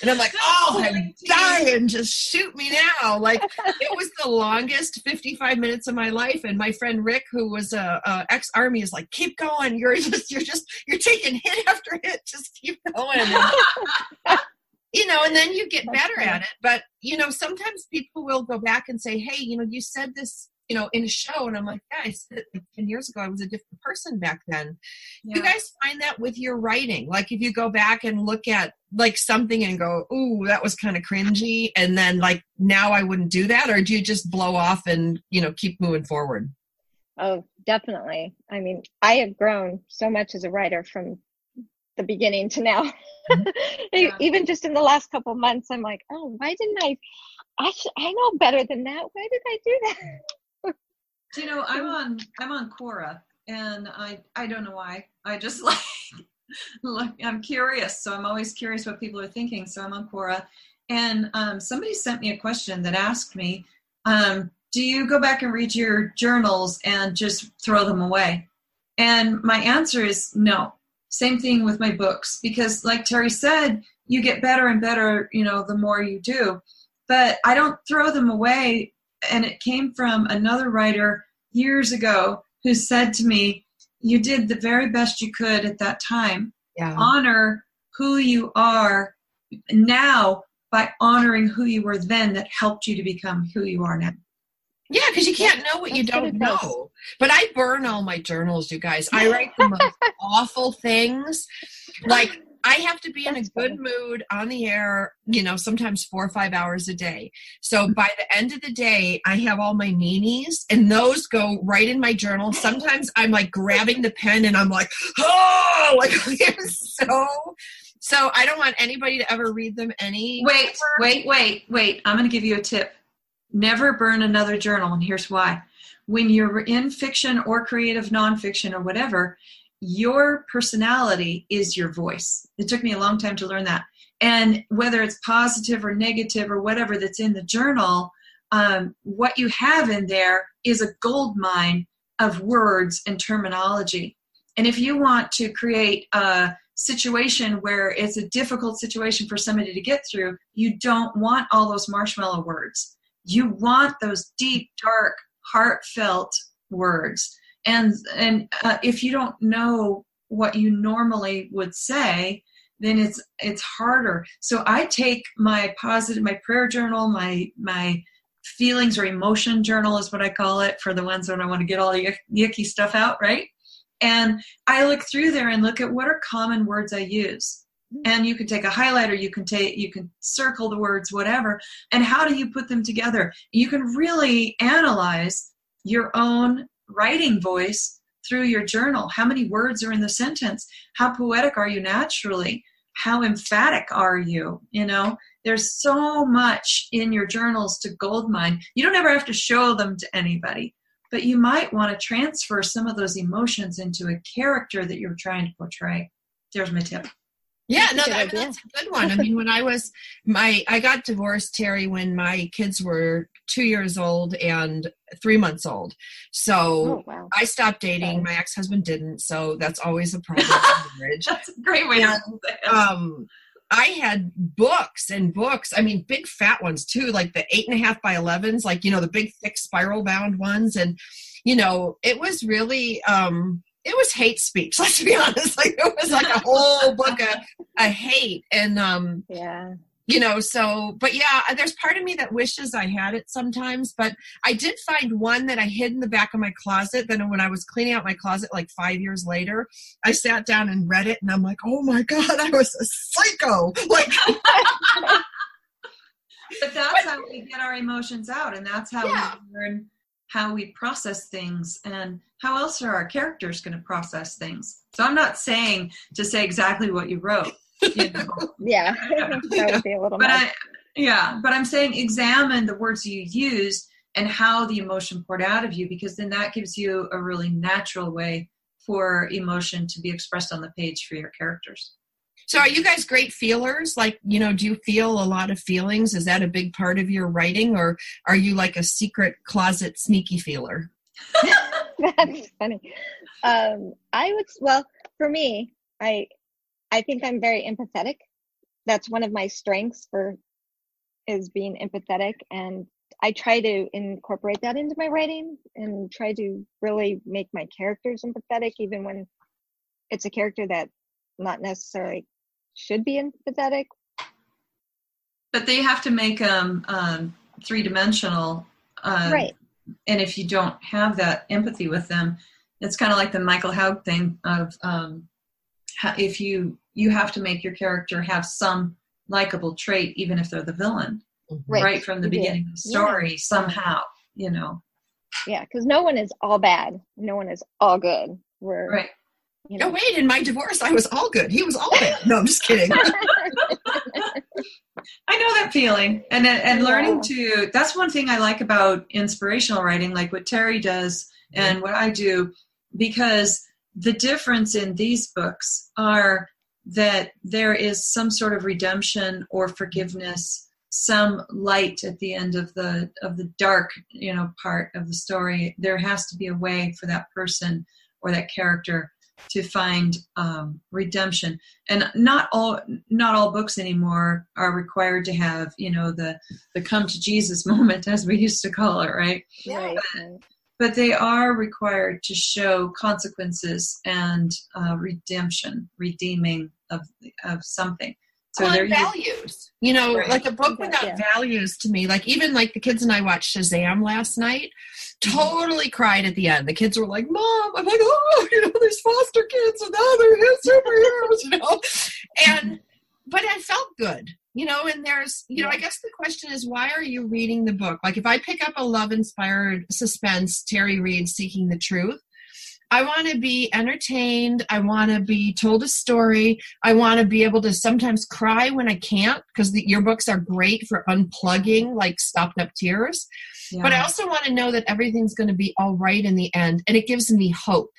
A: And I'm like, oh, I'm dying. Just shoot me now. Like it was the longest 55 minutes of my life. And my friend Rick, who was a, a ex army, is like, keep going. You're just, you're just, you're taking hit after hit. Just keep going. You know, and then you get better at it. But you know, sometimes people will go back and say, hey, you know, you said this you know, in a show. And I'm like, yeah, I said it like 10 years ago. I was a different person back then. Yeah. You guys find that with your writing? Like if you go back and look at like something and go, ooh, that was kind of cringy. And then like now I wouldn't do that. Or do you just blow off and, you know, keep moving forward?
C: Oh, definitely. I mean, I have grown so much as a writer from the beginning to now. Mm-hmm. yeah. Even just in the last couple months, I'm like, oh, why didn't I I sh- I know better than that. Why did I do that?
B: You know, I'm on I'm on Quora, and I I don't know why. I just like look. I'm curious, so I'm always curious what people are thinking. So I'm on Quora, and um, somebody sent me a question that asked me, um, "Do you go back and read your journals and just throw them away?" And my answer is no. Same thing with my books because, like Terri said, you get better and better. You know, the more you do but I don't throw them away. And it came from another writer years ago who said to me, You did the very best you could at that time.
A: Yeah.
B: Honor who you are now by honoring who you were then that helped you to become who you are now.
A: Yeah, because you can't know what you don't
C: good advice.
A: know. But I burn all my journals, you guys. I write the most awful things. Like I have to be in a
C: That's
A: good mood on the air, you know, sometimes four or five hours a day. So mm-hmm. by the end of the day, I have all my meanies and those go right in my journal. Sometimes I'm like grabbing the pen and I'm like, oh, like I'm so. So I don't want anybody to ever read them any.
B: Wait, wait, wait, wait. I'm going to give you a tip. Never burn another journal, and here's why. When you're in fiction or creative nonfiction or whatever, your personality is your voice. It took me a long time to learn that. And whether it's positive or negative or whatever that's in the journal, um, what you have in there is a gold mine of words and terminology. And if you want to create a situation where it's a difficult situation for somebody to get through, you don't want all those marshmallow words. You want those deep, dark, heartfelt words. And and uh, if you don't know what you normally would say, then it's it's harder. So I take my positive, my prayer journal, my my feelings or emotion journal is what I call it for the ones when I want to get all the yucky stuff out, right? And I look through there and look at what are common words I use. And you can take a highlighter, you can take you can circle the words, whatever, and how do you put them together? You can really analyze your own writing voice through your journal. How many words are in the sentence? How poetic are you naturally? How emphatic are you? You know, there's so much in your journals to goldmine. You don't ever have to show them to anybody, but you might want to transfer some of those emotions into a character that you're trying to portray. There's my tip.
A: Yeah,
C: That's
A: no, that, that's a good one. I mean, when I was my, I got divorced, Terri, when my kids were two years old and three months old. So
C: Oh wow.
A: I stopped dating.
C: Okay.
A: My ex husband didn't. So that's always a problem in marriage.
B: That's a great way
A: Yeah.
B: to.
A: Um, I had books and books. I mean, big fat ones too, like the eight and a half by 11s, like, you know, the big thick spiral bound ones. And, you know, it was really, um, it was hate speech. Let's be honest. Like it was like a whole book of, of hate. And, um,
C: Yeah.
A: You know so but yeah uh, there's part of me that wishes i had it sometimes but i did find one that i hid in the back of my closet then when i was cleaning out my closet like five years later i sat down and read it and i'm like oh my god i was a psycho like
B: But that's how we get our emotions out, and that's how
A: Yeah.
B: we learn how we process things and how else are our characters going to process things. So I'm not saying to say exactly what you wrote, you know,
C: Yeah. that would be a little
B: but
C: much.
B: I, yeah, but I'm saying examine the words you use and how the emotion poured out of you, because then that gives you a really natural way for emotion to be expressed on the page for your characters.
A: so are you guys great feelers like you know do you feel a lot of feelings is that a big part of your writing or are you like a secret closet sneaky feeler
C: That's funny. Um, I would well for me, I I think I'm very empathetic. That's one of my strengths for is being empathetic and I try to incorporate that into my writing and try to really make my characters empathetic even when it's a character that not necessarily should be empathetic.
B: But they have to make them um, three dimensional. Uh,
C: right.
B: And if you don't have that empathy with them, it's kind of like the Michael Hauge thing of um, if you you have to make your character have some likable trait, even if they're the villain, mm-hmm.
C: Right.
B: right, from the
C: you do.
B: beginning of the story, somehow, you know,
C: Yeah, because no one is all bad. No one is all good. We're
B: right.
C: you
A: no wait in my divorce i was all good he was all bad no i'm just kidding
B: I know that feeling, and and learning to. That's one thing I like about inspirational writing, like what Terri does and mm-hmm. what I do, because the difference in these books are that there is some sort of redemption or forgiveness some light at the end of the of the dark you know part of the story. There has to be a way for that person or that character to find um, redemption. And not all not all books anymore are required to have you know the the come to jesus moment as we used to call it right?
C: Right.
B: but, but they are required to show consequences and uh, redemption redeeming of of something so
A: well,
B: there
A: and
B: you
A: values. You know,
B: Right.
A: like a book without
C: yeah.
A: values to me, like even like the kids and I watched Shazam last night,
B: Mm-hmm.
A: totally cried at the end. The kids were like, Mom, I'm like, oh, you know, there's foster kids and now they're superheroes, you know. And but I felt good, you know, and there's you know, I guess the question is why are you reading the book? Like if I pick up a love inspired suspense, Terri Reed seeking the truth. I want to be entertained. I want to be told a story. I want to be able to sometimes cry when I can't because your books are great for unplugging, like stopped up tears.
B: yeah.
A: But I also want to know that everything's going to be all right in the end, and it gives me hope.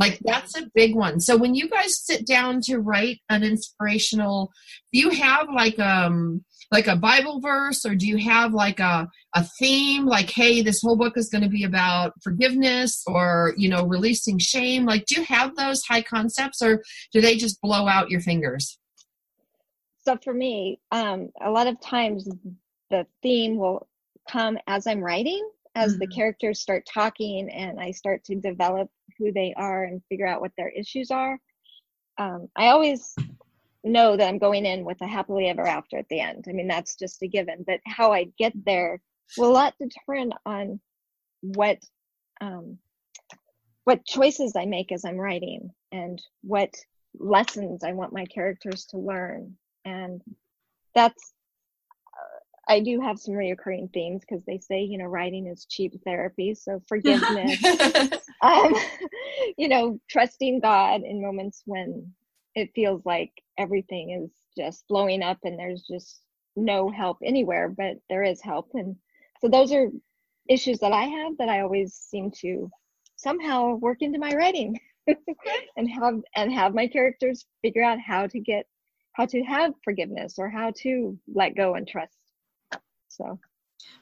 A: Like that's a big one. So when you guys sit down to write an inspirational, do you have like um like a Bible verse, or do you have like a a theme? Like, hey, this whole book is going to be about forgiveness, or you know, releasing shame. Like, do you have those high concepts, or do they just blow out your fingers?
C: So for me, um, a lot of times the theme will come as I'm writing, as the
B: Mhm.
C: characters start talking and I start to develop who they are and figure out what their issues are. Um, I always know that I'm going in with a happily ever after at the end. I mean, that's just a given. But how I get there will a lot determine on what um, what choices I make as I'm writing and what lessons I want my characters to learn. And that's I do have some reoccurring themes because they say, you know, writing is cheap therapy. So forgiveness, um, you know, trusting God in moments when it feels like everything is just blowing up and there's just no help anywhere, but there is help. And so those are issues that I have that I always seem to somehow work into my writing and have and have my characters figure out how to get how to have forgiveness or how to let go and trust. So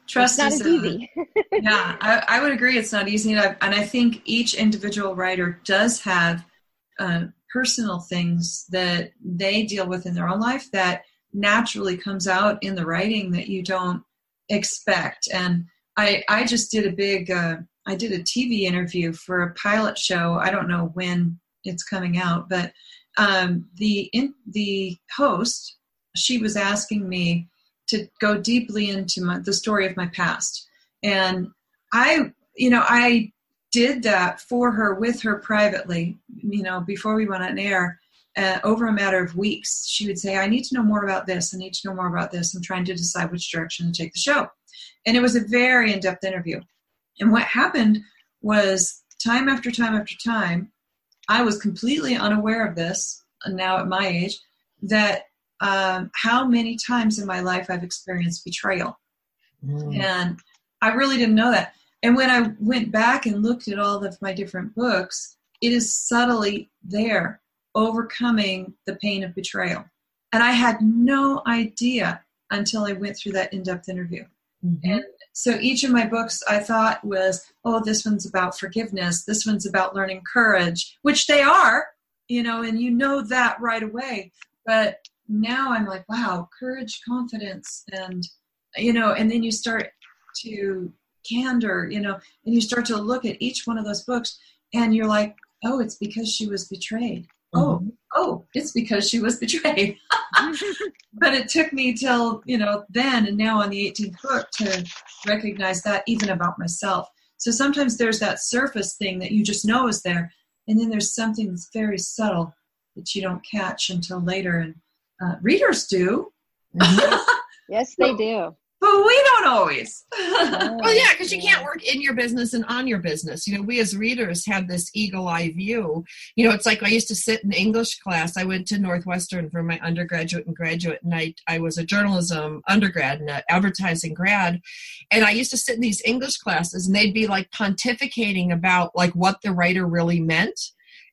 B: trust
C: it's not
B: is
C: easy.
B: yeah, I, I would agree. It's not easy, and I, and I think each individual writer does have uh, personal things that they deal with in their own life that naturally comes out in the writing that you don't expect. And I, I just did a big, uh, I did a TV interview for a pilot show. I don't know when it's coming out, but um, the in, the host, she was asking me to go deeply into my, the story of my past. And i you know i did that for her with her privately you know before we went on air uh, over a matter of weeks. She would say i need to know more about this. I need to know more about this. I'm trying to decide which direction to take the show. And it was a very in-depth interview. And what happened was time after time after time i was completely unaware of this now at my age that um, how many times in my life i've experienced betrayal and I really didn't know that. And when I went back and looked at all of my different books, it is subtly there, overcoming the pain of betrayal. And I had no idea until I went through that in depth interview. And so each of my books I thought was, oh, this one's about forgiveness, this one's about learning courage, which they are, you know, and you know that right away. But now I'm like, wow, courage, confidence, and you know, and then you start to candor, you know, and you start to look at each one of those books and you're like, oh, it's because she was betrayed. Oh, mm-hmm. oh, it's because she was betrayed. but it took me till, you know, then and now on the 18th book to recognize that even about myself. So sometimes there's that surface thing that you just know is there, and then there's something that's very subtle that you don't catch until later. And uh, readers do.
C: yes, they do.
B: but we don't always.
A: well, yeah, because you can't work in your business and on your business. You know, we as readers have this eagle eye view. You know, it's like I used to sit in English class. I went to Northwestern for my undergraduate and graduate, and I, I was a journalism undergrad and an advertising grad. And I used to sit in these English classes, and they'd be like pontificating about like what the writer really meant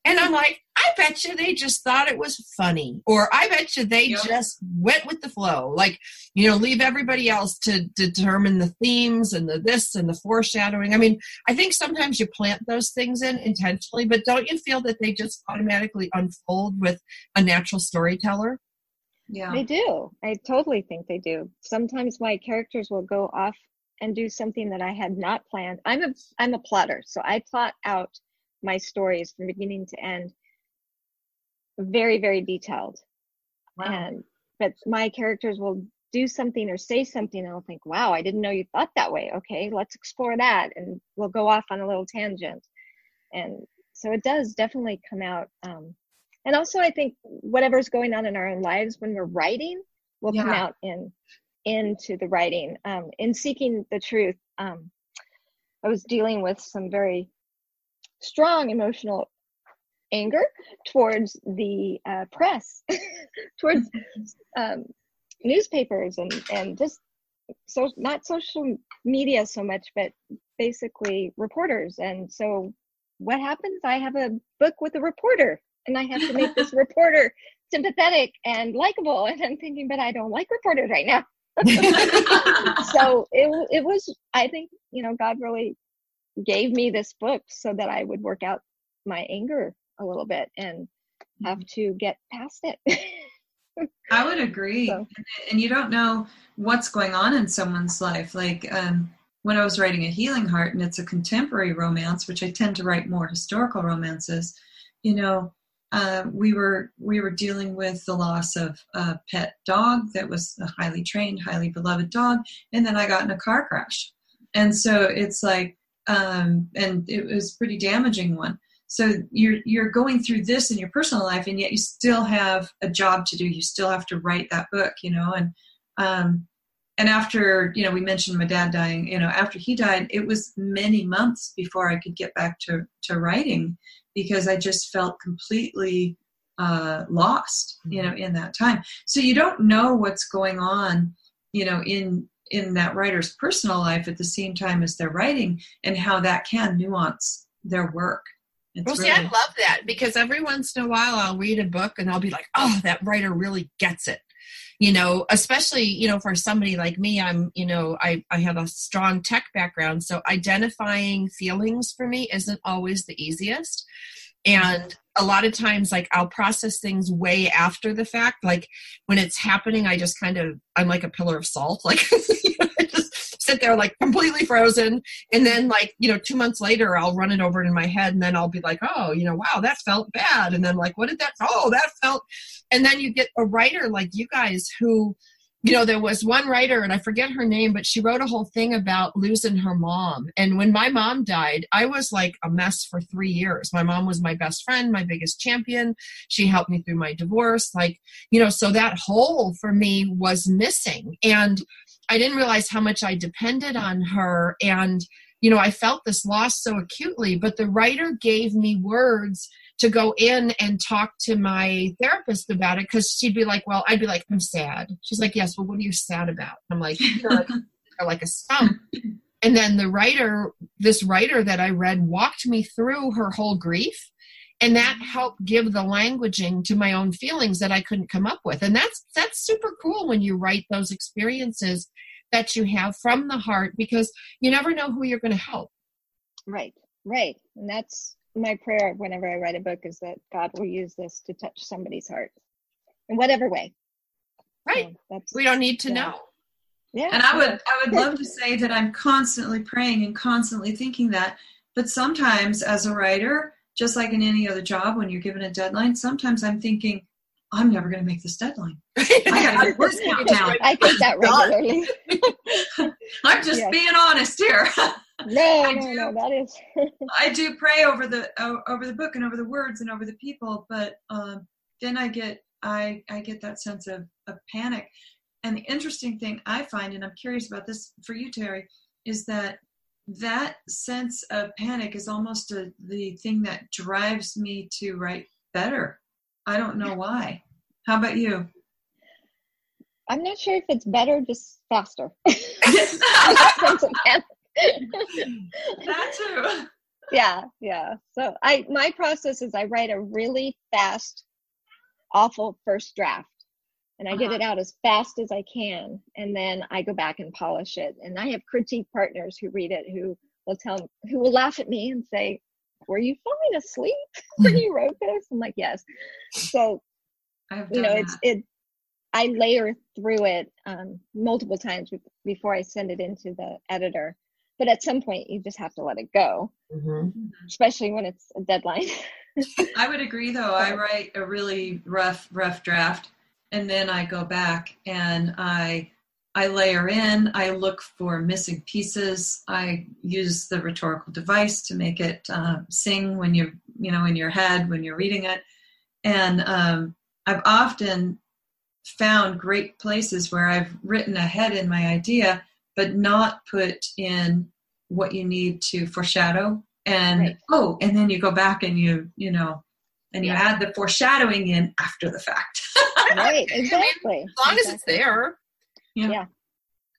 A: and I'm like, I bet you they just thought it was funny. Or I bet you they yep. just went with the flow. Like, you know, leave everybody else to determine the themes and the this and the foreshadowing. I mean, I think sometimes you plant those things in intentionally, but don't you feel that they just automatically unfold with a natural storyteller?
C: Yeah. They do. I totally think they do. Sometimes my characters will go off and do something that I had not planned. I'm a I'm a plotter, so I plot out my stories from beginning to end very very detailed wow. and but my characters will do something or say something and i'll think wow i didn't know you thought that way okay let's explore that and we'll go off on a little tangent and so it does definitely come out um, and also i think whatever's going on in our own lives when we're writing will yeah. come out in into the writing um, in seeking the truth um, i was dealing with some very strong emotional anger towards the uh, press, towards um, newspapers, and and just so not social media so much, but basically reporters. And so, what happens? I have a book with a reporter, and I have to make this reporter sympathetic and likable. And I'm thinking, but I don't like reporters right now. so it it was. I think you know God really gave me this book so that I would work out my anger a little bit and have mm-hmm. to get past it.
B: I would agree. So. And you don't know what's going on in someone's life. Like um, when I was writing A Healing Heart, and it's a contemporary romance, which I tend to write more historical romances, you know, uh, we were we were dealing with the loss of a pet dog that was a highly trained, highly beloved dog, and then I got in a car crash, and so it's like um, and it was pretty damaging one. So you're you're going through this in your personal life, and yet you still have a job to do. You still have to write that book, you know. And um, and after you know, we mentioned my dad dying. You know, after he died, it was many months before I could get back to to writing because I just felt completely uh, lost, you know, in that time. So you don't know what's going on, you know, in in that writer's personal life at the same time as they're writing and how that can nuance their work.
A: It's well, see, I love that because every once in a while I'll read a book and I'll be like, oh, that writer really gets it. You know, especially, you know, for somebody like me, I'm, you know, I, I have a strong tech background. So identifying feelings for me isn't always the easiest. And a lot of times like i'll process things way after the fact like when it's happening i just kind of i'm like a pillar of salt like just sit there like completely frozen and then like you know two months later i'll run it over in my head and then i'll be like oh you know wow that felt bad and then like what did that oh that felt and then you get a writer like you guys who you know, there was one writer, and I forget her name, but she wrote a whole thing about losing her mom. And when my mom died, I was like a mess for three years. My mom was my best friend, my biggest champion. She helped me through my divorce. Like, you know, so that hole for me was missing. And I didn't realize how much I depended on her. And, you know, I felt this loss so acutely, but the writer gave me words to go in and talk to my therapist about it because she'd be like, Well, I'd be like, I'm sad. She's like, Yes, well, what are you sad about? I'm like, You're like, like a stump. And then the writer, this writer that I read, walked me through her whole grief. And that helped give the languaging to my own feelings that I couldn't come up with. And that's that's super cool when you write those experiences that you have from the heart because you never know who you're going to help.
C: Right, right. And that's my prayer whenever I write a book is that God will use this to touch somebody's heart in whatever way.
A: Right. So we don't need to yeah. know.
B: Yeah. And I would I would love to say that I'm constantly praying and constantly thinking that, but sometimes as a writer, just like in any other job when you're given a deadline, sometimes I'm thinking I'm never going to make this deadline. I got to get work.
C: I think that regularly.
B: I'm just yes. being honest here.
C: No, I do, no, that is.
B: I do pray over the over the book and over the words and over the people, but um, then I get I I get that sense of of panic, and the interesting thing I find, and I'm curious about this for you, Terri, is that that sense of panic is almost a, the thing that drives me to write better. I don't know why. How about you?
C: I'm not sure if it's better, just faster.
B: that too.
C: Yeah, yeah. So I my process is I write a really fast, awful first draft. And I uh-huh. get it out as fast as I can. And then I go back and polish it. And I have critique partners who read it who will tell who will laugh at me and say, Were you falling asleep when you wrote this? I'm like, Yes. So you know, that. it's it I layer through it um, multiple times before I send it into the editor. But at some point, you just have to let it go, mm-hmm. especially when it's a deadline.
B: I would agree, though. I write a really rough, rough draft, and then I go back and I I layer in. I look for missing pieces. I use the rhetorical device to make it uh, sing when you're you know in your head when you're reading it, and um, I've often found great places where I've written ahead in my idea, but not put in what you need to foreshadow. And right. oh, and then you go back and you, you know, and you yeah. add the foreshadowing in after the fact.
C: right, exactly.
A: as long exactly. as it's there.
C: Yeah. yeah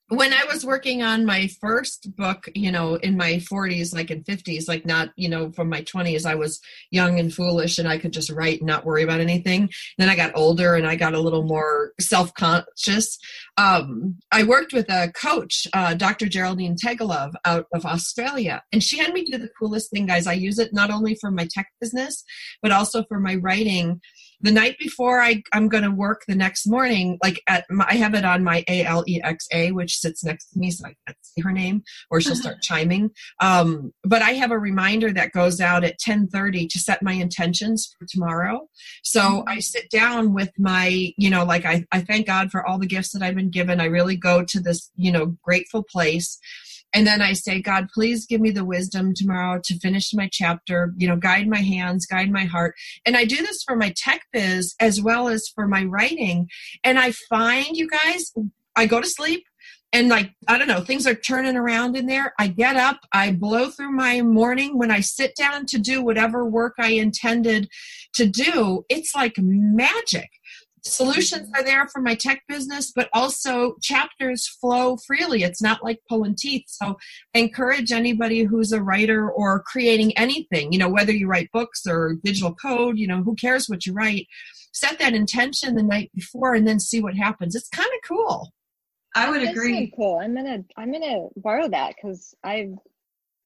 A: when I was working on my first book, you know, in my 40s, like in 50s, like not, you know, from my 20s, I was young and foolish and I could just write and not worry about anything. Then I got older and I got a little more self conscious. Um, I worked with a coach, uh, Dr. Geraldine Tegelov out of Australia, and she had me do the coolest thing, guys. I use it not only for my tech business, but also for my writing the night before I, I'm going to work the next morning, like at my, I have it on my ALEXA, which sits next to me, so I can't see her name, or she'll start chiming. Um, but I have a reminder that goes out at 10:30 to set my intentions for tomorrow. So mm-hmm. I sit down with my, you know, like I, I thank God for all the gifts that I've been given. I really go to this, you know, grateful place and then I say, God, please give me the wisdom tomorrow to finish my chapter, you know, guide my hands, guide my heart. And I do this for my tech biz as well as for my writing. And I find, you guys, I go to sleep and like i don't know things are turning around in there i get up i blow through my morning when i sit down to do whatever work i intended to do it's like magic solutions are there for my tech business, but also chapters flow freely. It's not like pulling teeth. So I encourage anybody who's a writer or creating anything, you know, whether you write books or digital code, you know, who cares what you write, set that intention the night before and then see what happens. It's kind of cool.
B: I would agree.
C: Cool. I'm gonna I'm gonna borrow that because I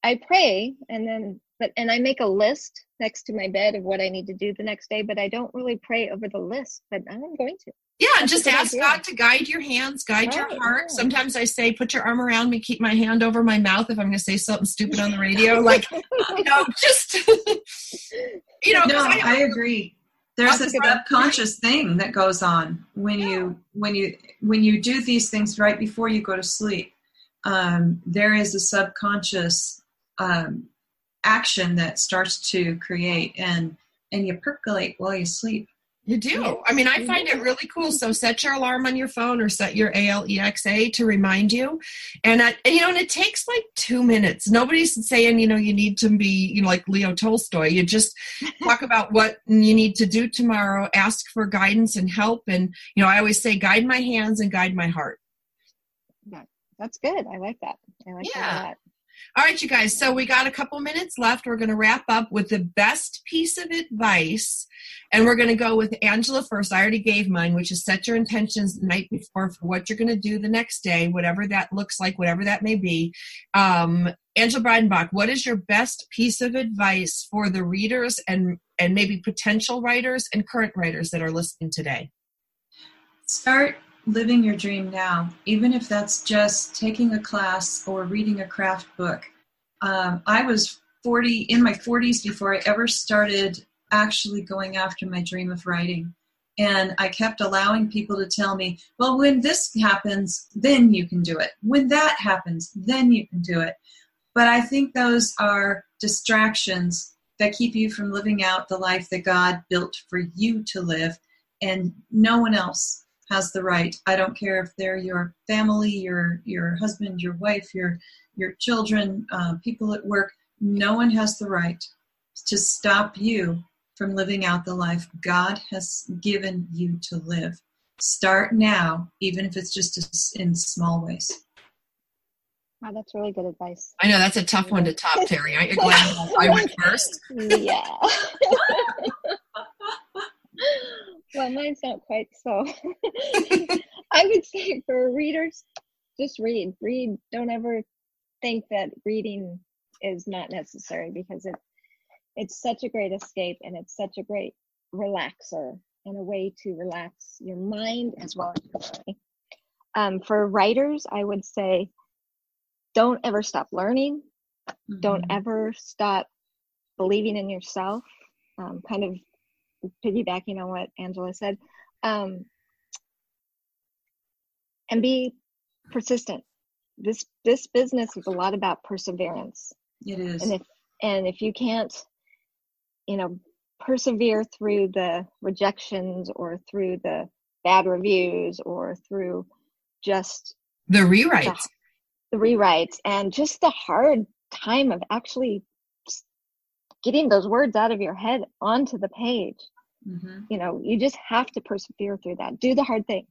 C: I pray and then but and I make a list next to my bed of what I need to do the next day, but I don't really pray over the list, but I'm going to.
A: Yeah, That's just ask. God to guide your hands, guide right, your heart. Yeah. Sometimes I say, put your arm around me, keep my hand over my mouth if I'm going to say something stupid on the radio. like, you know, just, you know.
B: No, I, I, agree. There's a subconscious thing that goes on when yeah. you when you when you do these things right before you go to sleep. Um, there is a subconscious um, action that starts to create and and you percolate while you sleep
A: you do. I mean, I find it really cool. So set your alarm on your phone or set your ALEXA to remind you. And, I, and, you know, and it takes like two minutes. Nobody's saying, you know, you need to be, you know, like Leo Tolstoy. You just talk about what you need to do tomorrow, ask for guidance and help. And, you know, I always say, guide my hands and guide my heart.
C: Yeah, That's good. I like that. I like yeah. that.
A: All right, you guys. So we got a couple minutes left. We're going to wrap up with the best piece of advice. And we're going to go with Angela first. I already gave mine, which is set your intentions the night before for what you're going to do the next day, whatever that looks like, whatever that may be. Um, Angela Breidenbach, what is your best piece of advice for the readers and, and maybe potential writers and current writers that are listening today?
B: Start living your dream now, even if that's just taking a class or reading a craft book. Um, I was 40 in my 40s before I ever started actually going after my dream of writing. And I kept allowing people to tell me, well, when this happens, then you can do it. When that happens, then you can do it. But I think those are distractions that keep you from living out the life that God built for you to live, and no one else has the right. I don't care if they're your family, your your husband, your wife, your your children, uh, people at work. No one has the right to stop you from living out the life God has given you to live. Start now, even if it's just in small ways.
C: Wow, that's really good advice.
A: I know that's a tough one to top, Terri. Aren't you glad I went first?
C: Yeah. well, mine's not quite so. I would say for readers, just read. Read. Don't ever think that reading is not necessary because it it's such a great escape and it's such a great relaxer and a way to relax your mind as well as your body. Um, for writers, I would say don't ever stop learning. Mm-hmm. Don't ever stop believing in yourself. Um, kind of piggybacking on what Angela said. Um, and be persistent. This this business is a lot about perseverance.
B: It is.
C: And if and if you can't, you know, persevere through the rejections or through the bad reviews or through just
A: the rewrites
C: the, the rewrites and just the hard time of actually getting those words out of your head onto the page. Mm-hmm. you know you just have to persevere through that. Do the hard thing.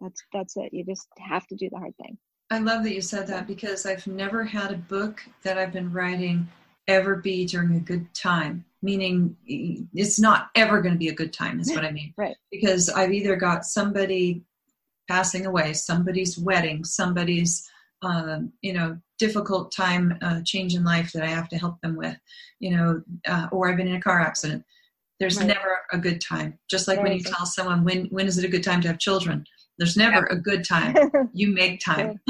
C: That's that's it. You just have to do the hard thing.
B: I love that you said that because i've never had a book that i've been writing ever be during a good time meaning it's not ever going to be a good time is what i mean.
C: Right.
B: Because i've either got somebody passing away somebody's wedding somebody's uh, you know difficult time uh, change in life that i have to help them with you know uh, or i've been in a car accident. There's right. never a good time. Just like when you tell someone when when is it a good time to have children there's never a good time. You make time.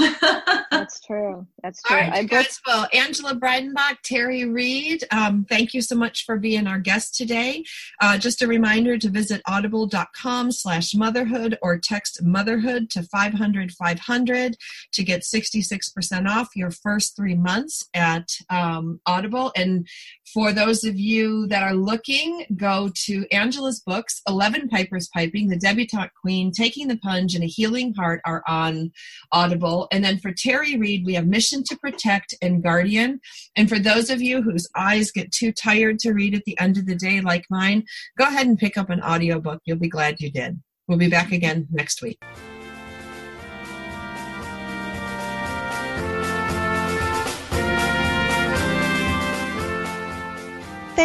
C: That's true. That's true.
A: All right, I guys. Well, Angela Breidenbach, Terri Reed, um, thank you so much for being our guest today. Uh, just a reminder to visit audible.com slash motherhood or text motherhood to 500 500 to get 66% off your first three months at um, Audible. And for those of you that are looking, go to Angela's books, 11 Pipers Piping, The Debutante Queen, Taking the Plunge, and A Healing Heart are on Audible. And then for Terri Reed, we have Mission to Protect and Guardian. And for those of you whose eyes get too tired to read at the end of the day, like mine, go ahead and pick up an audiobook. You'll be glad you did. We'll be back again next week.